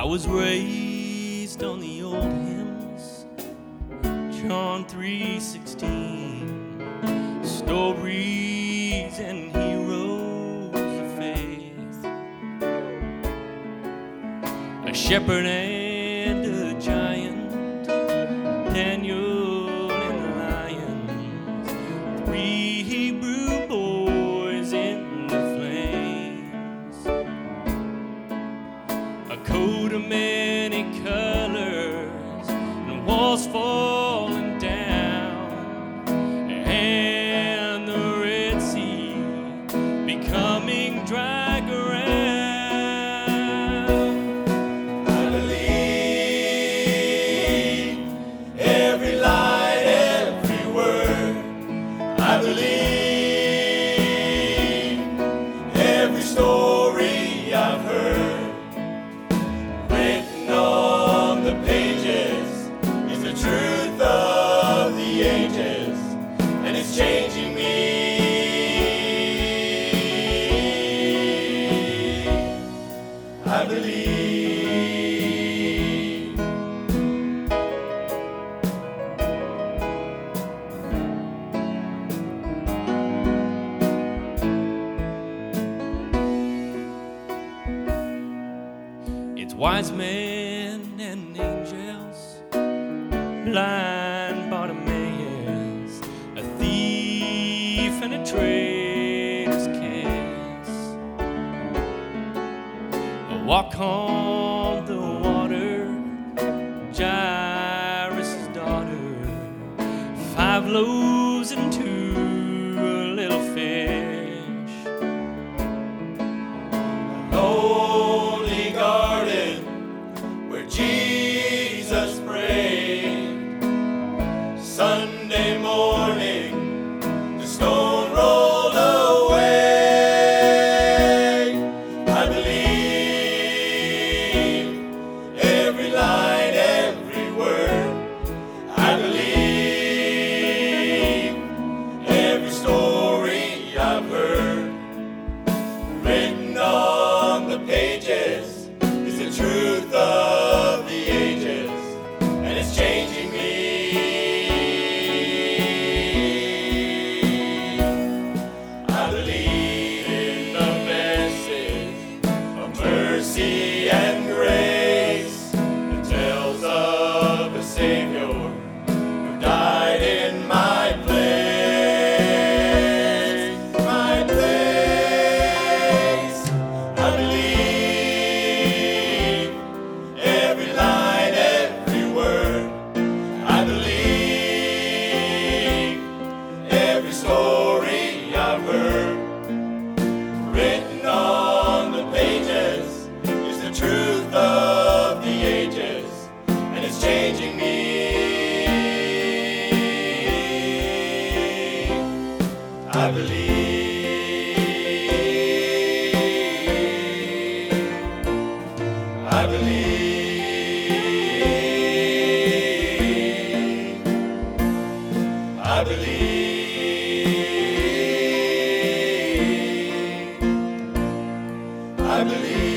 I was raised on the old hymns, John 3:16, stories and heroes of faith. A shepherd and a giant, Daniel and the lions, three coat of many colors. wise men and angels, blind Bartimaeus, a thief and a traitor's kiss. A walk on the water, Jairus' daughter, five loaves and two little fish. Sunday morning. forever. I believe.